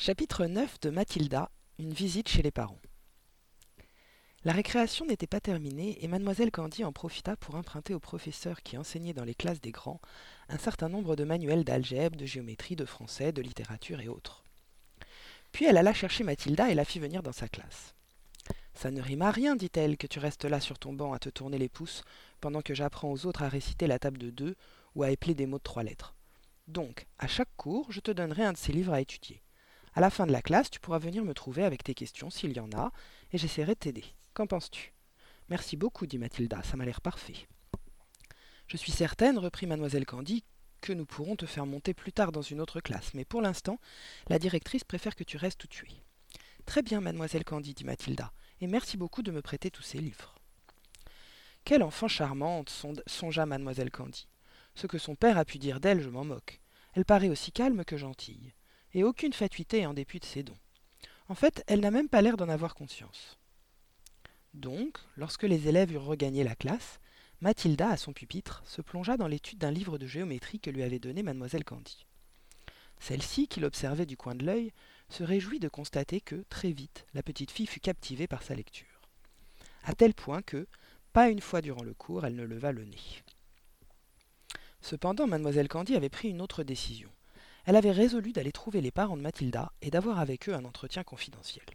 Chapitre 9 de Mathilda, une visite chez les parents. La récréation n'était pas terminée et mademoiselle Candy en profita pour emprunter au professeur qui enseignait dans les classes des grands un certain nombre de manuels d'algèbre, de géométrie, de français, de littérature et autres. Puis elle alla chercher Mathilda et la fit venir dans sa classe. Ça ne rime à rien, dit-elle, que tu restes là sur ton banc à te tourner les pouces pendant que j'apprends aux autres à réciter la table de deux ou à épeler des mots de trois lettres. Donc, à chaque cours, je te donnerai un de ces livres à étudier. À la fin de la classe, tu pourras venir me trouver avec tes questions s'il y en a, et j'essaierai de t'aider. Qu'en penses-tu? Merci beaucoup, dit Mathilda, ça m'a l'air parfait. Je suis certaine, reprit mademoiselle Candy, que nous pourrons te faire monter plus tard dans une autre classe, mais pour l'instant, la directrice préfère que tu restes où tu es. Très bien, mademoiselle Candy, dit Mathilda, et merci beaucoup de me prêter tous ces livres. Quelle enfant charmante, songea mademoiselle Candy. Ce que son père a pu dire d'elle, je m'en moque. Elle paraît aussi calme que gentille et aucune fatuité en dépit de ses dons. En fait, elle n'a même pas l'air d'en avoir conscience. Donc, lorsque les élèves eurent regagné la classe, Mathilda, à son pupitre, se plongea dans l'étude d'un livre de géométrie que lui avait donné mademoiselle Candy. Celle-ci, qui l'observait du coin de l'œil, se réjouit de constater que, très vite, la petite fille fut captivée par sa lecture. À tel point que, pas une fois durant le cours, elle ne leva le nez. Cependant, mademoiselle Candy avait pris une autre décision elle avait résolu d'aller trouver les parents de Mathilda et d'avoir avec eux un entretien confidentiel.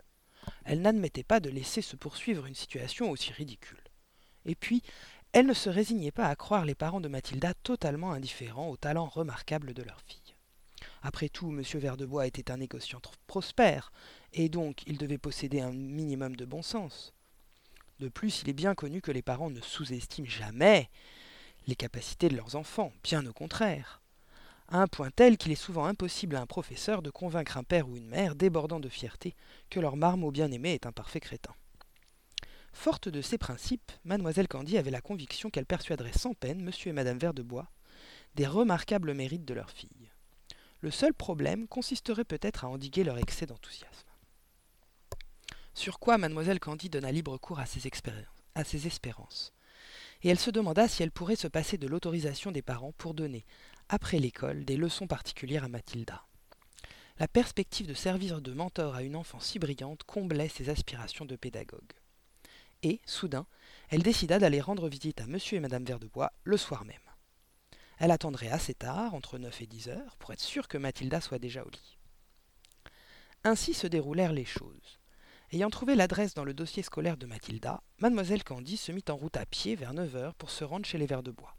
Elle n'admettait pas de laisser se poursuivre une situation aussi ridicule. Et puis, elle ne se résignait pas à croire les parents de Mathilda totalement indifférents au talent remarquable de leur fille. Après tout, M. Verdebois était un négociant prospère, et donc il devait posséder un minimum de bon sens. De plus, il est bien connu que les parents ne sous-estiment jamais les capacités de leurs enfants, bien au contraire à un point tel qu'il est souvent impossible à un professeur de convaincre un père ou une mère débordant de fierté que leur marmot bien-aimé est un parfait crétin. Forte de ces principes, mademoiselle Candy avait la conviction qu'elle persuaderait sans peine monsieur et madame Verdebois des remarquables mérites de leur fille. Le seul problème consisterait peut-être à endiguer leur excès d'enthousiasme. Sur quoi mademoiselle Candy donna libre cours à ses, à ses espérances, et elle se demanda si elle pourrait se passer de l'autorisation des parents pour donner, après l'école, des leçons particulières à Mathilda. La perspective de servir de mentor à une enfant si brillante comblait ses aspirations de pédagogue. Et, soudain, elle décida d'aller rendre visite à monsieur et madame Verdebois le soir même. Elle attendrait assez tard, entre neuf et dix heures, pour être sûre que Mathilda soit déjà au lit. Ainsi se déroulèrent les choses. Ayant trouvé l'adresse dans le dossier scolaire de Mathilda, mademoiselle Candy se mit en route à pied vers neuf heures pour se rendre chez les Verdebois.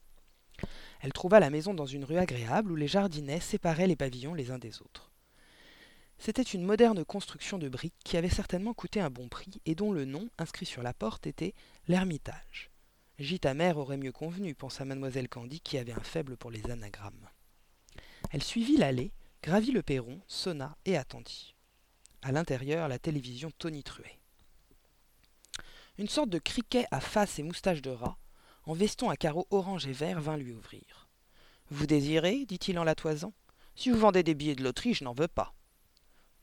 Elle trouva la maison dans une rue agréable où les jardinets séparaient les pavillons les uns des autres. C'était une moderne construction de briques qui avait certainement coûté un bon prix et dont le nom, inscrit sur la porte, était l'Ermitage. Gîte mère aurait mieux convenu, pensa mademoiselle Candy qui avait un faible pour les anagrammes. Elle suivit l'allée, gravit le perron, sonna et attendit. À l'intérieur, la télévision tonitruait. Une sorte de criquet à face et moustache de rat, en veston à carreaux orange et vert, vint lui ouvrir. Vous désirez dit-il en la toisant. Si vous vendez des billets de loterie, je n'en veux pas.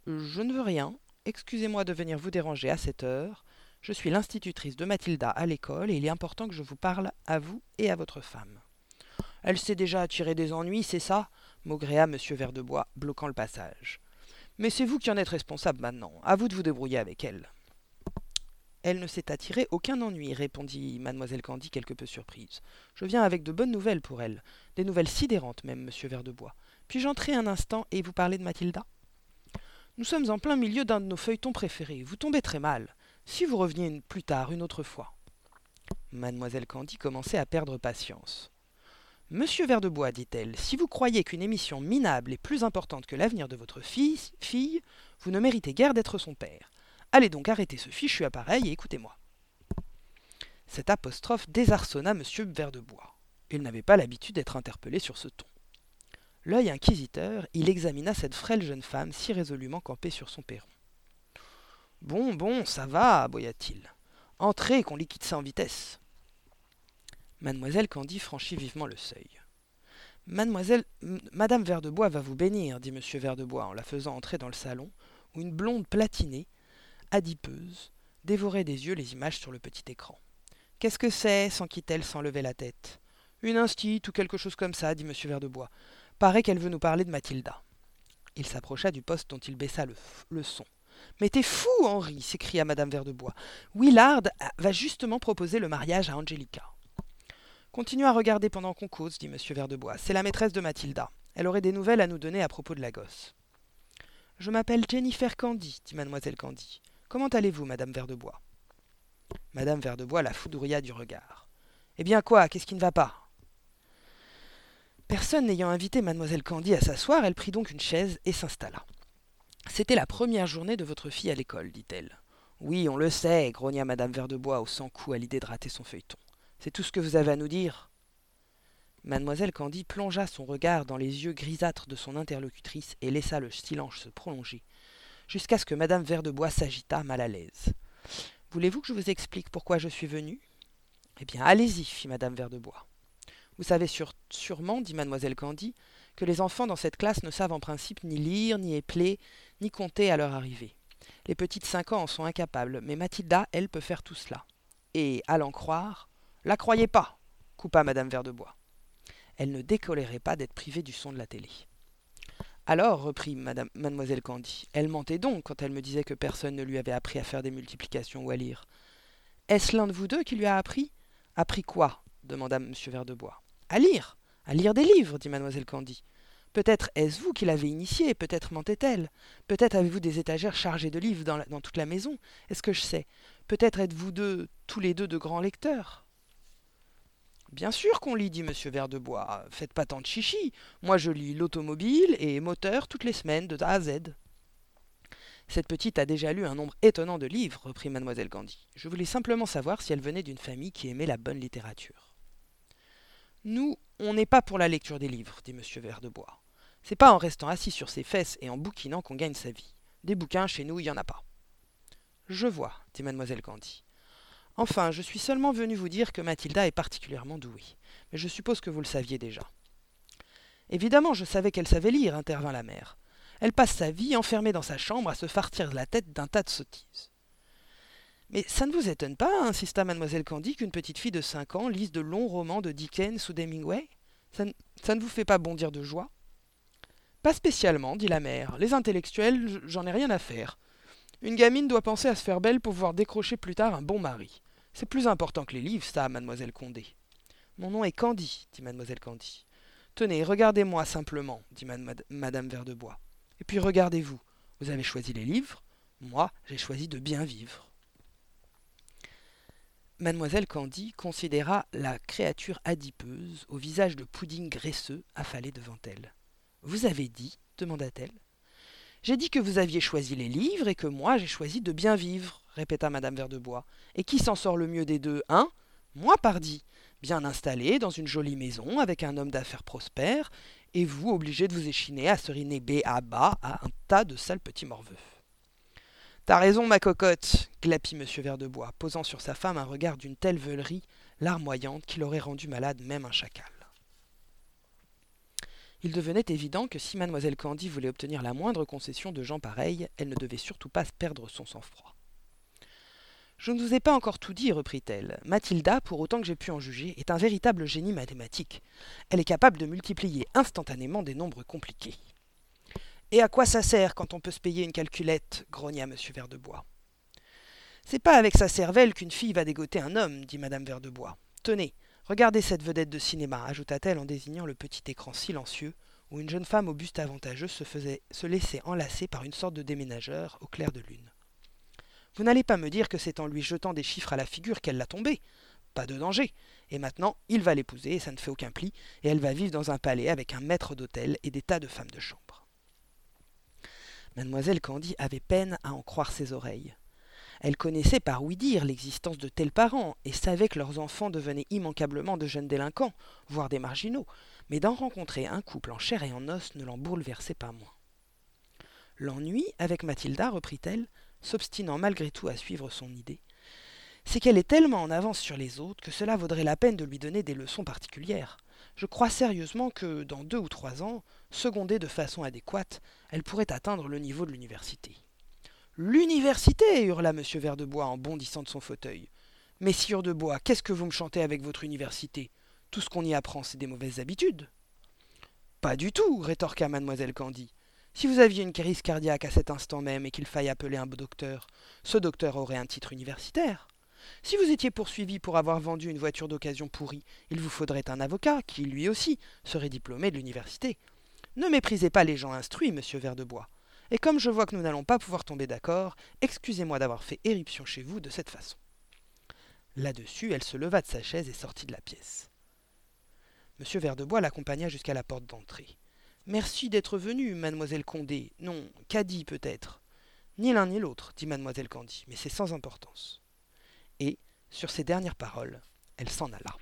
Je ne veux rien. Excusez-moi de venir vous déranger à cette heure. Je suis l'institutrice de Mathilda à l'école et il est important que je vous parle à vous et à votre femme. Elle s'est déjà attirée des ennuis, c'est ça? Maugréa M. Verdebois, bloquant le passage. Mais c'est vous qui en êtes responsable maintenant. À vous de vous débrouiller avec elle. Elle ne s'est attirée aucun ennui, répondit mademoiselle Candy quelque peu surprise. Je viens avec de bonnes nouvelles pour elle, des nouvelles sidérantes même, monsieur Verdebois. Puis-je entrer un instant et vous parler de Mathilda? Nous sommes en plein milieu d'un de nos feuilletons préférés. Vous tombez très mal. Si vous reveniez plus tard, une autre fois. Mademoiselle Candy commençait à perdre patience. Monsieur Verdebois, dit-elle, si vous croyez qu'une émission minable est plus importante que l'avenir de votre fille, fille, vous ne méritez guère d'être son père. Allez donc arrêter ce fichu appareil et écoutez-moi. Cette apostrophe désarçonna M. Verdebois. Il n'avait pas l'habitude d'être interpellé sur ce ton. L'œil inquisiteur, il examina cette frêle jeune femme si résolument campée sur son perron. Bon, bon, ça va, aboya-t-il. Entrez, qu'on liquide ça en vitesse. Mademoiselle Candy franchit vivement le seuil. Mademoiselle, Madame Verdebois va vous bénir, dit M. Verdebois en la faisant entrer dans le salon, où une blonde platinée, adipeuse, dévorait des yeux les images sur le petit écran. Qu'est-ce que c'est? s'enquit-elle sans lever la tête. Une instite ou quelque chose comme ça, dit M. Verdebois. Paraît qu'elle veut nous parler de Mathilda. Il s'approcha du poste dont il baissa le, le son. Mais t'es fou, Henri s'écria madame Verdebois. Willard va justement proposer le mariage à Angelica. Continue à regarder pendant qu'on cause, dit monsieur Verdebois. C'est la maîtresse de Mathilda. Elle aurait des nouvelles à nous donner à propos de la gosse. Je m'appelle Jennifer Candy, dit mademoiselle Candy. Comment allez-vous, madame Verdebois? Madame Verdebois la foudroya du regard. Eh bien quoi Qu'est-ce qui ne va pas? Personne n'ayant invité mademoiselle Candy à s'asseoir, elle prit donc une chaise et s'installa. C'était la première journée de votre fille à l'école, dit-elle. Oui, on le sait, grogna madame Verdebois au sang-coup à l'idée de rater son feuilleton. C'est tout ce que vous avez à nous dire Mademoiselle Candy plongea son regard dans les yeux grisâtres de son interlocutrice et laissa le silence se prolonger, jusqu'à ce que madame Verdebois s'agita mal à l'aise. Voulez-vous que je vous explique pourquoi je suis venue? Eh bien, allez-y, fit madame Verdebois. Vous savez sûrement, dit mademoiselle Candy, que les enfants dans cette classe ne savent en principe ni lire, ni épeler, ni compter à leur arrivée. Les petites cinq ans en sont incapables, mais Mathilda, elle, peut faire tout cela. Et, à l'en croire, la croyez pas coupa madame Verdebois. Elle ne décolérait pas d'être privée du son de la télé. Alors, reprit mademoiselle Candy, elle mentait donc quand elle me disait que personne ne lui avait appris à faire des multiplications ou à lire. Est-ce l'un de vous deux qui lui a appris? Appris quoi? demanda M. Verdebois. À lire À lire des livres, dit mademoiselle Candy. Peut-être est-ce vous qui l'avez initiée, peut-être mentait-elle. Peut-être avez-vous des étagères chargées de livres dans, dans toute la maison. Est-ce que je sais? Peut-être êtes-vous deux, tous les deux, de grands lecteurs. Bien sûr qu'on lit, dit monsieur Verdebois. Faites pas tant de chichi. Moi je lis l'automobile et moteur toutes les semaines, de A à Z. Cette petite a déjà lu un nombre étonnant de livres, reprit mademoiselle Gandhi. Je voulais simplement savoir si elle venait d'une famille qui aimait la bonne littérature. Nous, on n'est pas pour la lecture des livres, dit monsieur Verdebois. C'est pas en restant assis sur ses fesses et en bouquinant qu'on gagne sa vie. Des bouquins, chez nous, il y en a pas. Je vois, dit mademoiselle Candy. Enfin, je suis seulement venu vous dire que Mathilda est particulièrement douée. Mais je suppose que vous le saviez déjà. Évidemment, je savais qu'elle savait lire, intervint la mère. Elle passe sa vie enfermée dans sa chambre à se fartir la tête d'un tas de sottises. Mais ça ne vous étonne pas, insista mademoiselle Candy, qu'une petite fille de cinq ans lise de longs romans de Dickens ou d'Hemingway? Ça, ça ne vous fait pas bondir de joie? Pas spécialement, dit la mère. Les intellectuels, j'en ai rien à faire. Une gamine doit penser à se faire belle pour pouvoir décrocher plus tard un bon mari. C'est plus important que les livres, ça, mademoiselle Condé. Mon nom est Candy, dit mademoiselle Candy. Tenez, regardez-moi simplement, dit madame Verdebois. Et puis regardez-vous, vous avez choisi les livres, moi j'ai choisi de bien vivre. Mademoiselle Candy considéra la créature adipeuse, au visage de pudding graisseux, affalé devant elle. Vous avez dit demanda-t-elle. J'ai dit que vous aviez choisi les livres et que moi j'ai choisi de bien vivre, répéta madame Verdebois. Et qui s'en sort le mieux des deux, hein? Moi, pardi, bien installé dans une jolie maison avec un homme d'affaires prospère, et vous obligé de vous échiner à seriner B à bas à un tas de sales petits morveux. T'as raison, ma cocotte, glapit monsieur Verdebois, posant sur sa femme un regard d'une telle veulerie larmoyante qu'il aurait rendu malade même un chacal. Il devenait évident que si mademoiselle Candy voulait obtenir la moindre concession de gens pareils, elle ne devait surtout pas perdre son sang-froid. Je ne vous ai pas encore tout dit, reprit-elle. Mathilda, pour autant que j'ai pu en juger, est un véritable génie mathématique. Elle est capable de multiplier instantanément des nombres compliqués. Et à quoi ça sert quand on peut se payer une calculette? grogna M. Verdebois. C'est pas avec sa cervelle qu'une fille va dégoter un homme, dit madame Verdebois. Tenez, Regardez cette vedette de cinéma, ajouta-t-elle en désignant le petit écran silencieux où une jeune femme au buste avantageux se, faisait, se laissait enlacer par une sorte de déménageur au clair de lune. Vous n'allez pas me dire que c'est en lui jetant des chiffres à la figure qu'elle l'a tombé. Pas de danger. Et maintenant, il va l'épouser, et ça ne fait aucun pli, et elle va vivre dans un palais avec un maître d'hôtel et des tas de femmes de chambre. Mademoiselle Candy avait peine à en croire ses oreilles. Elle connaissait par ouï-dire l'existence de tels parents et savait que leurs enfants devenaient immanquablement de jeunes délinquants, voire des marginaux, mais d'en rencontrer un couple en chair et en os ne l'en bouleversait pas moins. L'ennui avec Mathilda, reprit-elle, s'obstinant malgré tout à suivre son idée, c'est qu'elle est tellement en avance sur les autres que cela vaudrait la peine de lui donner des leçons particulières. Je crois sérieusement que, dans deux ou trois ans, secondée de façon adéquate, elle pourrait atteindre le niveau de l'université. L'université hurla M. Verdebois en bondissant de son fauteuil. Messire de Bois, qu'est-ce que vous me chantez avec votre université? Tout ce qu'on y apprend, c'est des mauvaises habitudes. Pas du tout, rétorqua mademoiselle Candy. Si vous aviez une crise cardiaque à cet instant même et qu'il faille appeler un docteur, ce docteur aurait un titre universitaire. Si vous étiez poursuivi pour avoir vendu une voiture d'occasion pourrie, il vous faudrait un avocat qui, lui aussi, serait diplômé de l'université. Ne méprisez pas les gens instruits, monsieur Verdebois. Et comme je vois que nous n'allons pas pouvoir tomber d'accord, excusez-moi d'avoir fait éruption chez vous de cette façon. Là-dessus, elle se leva de sa chaise et sortit de la pièce. Monsieur Verdebois l'accompagna jusqu'à la porte d'entrée. Merci d'être venue, mademoiselle Condé. Non, Caddy peut-être. Ni l'un ni l'autre, dit mademoiselle Candy, mais c'est sans importance. Et, sur ces dernières paroles, elle s'en alla.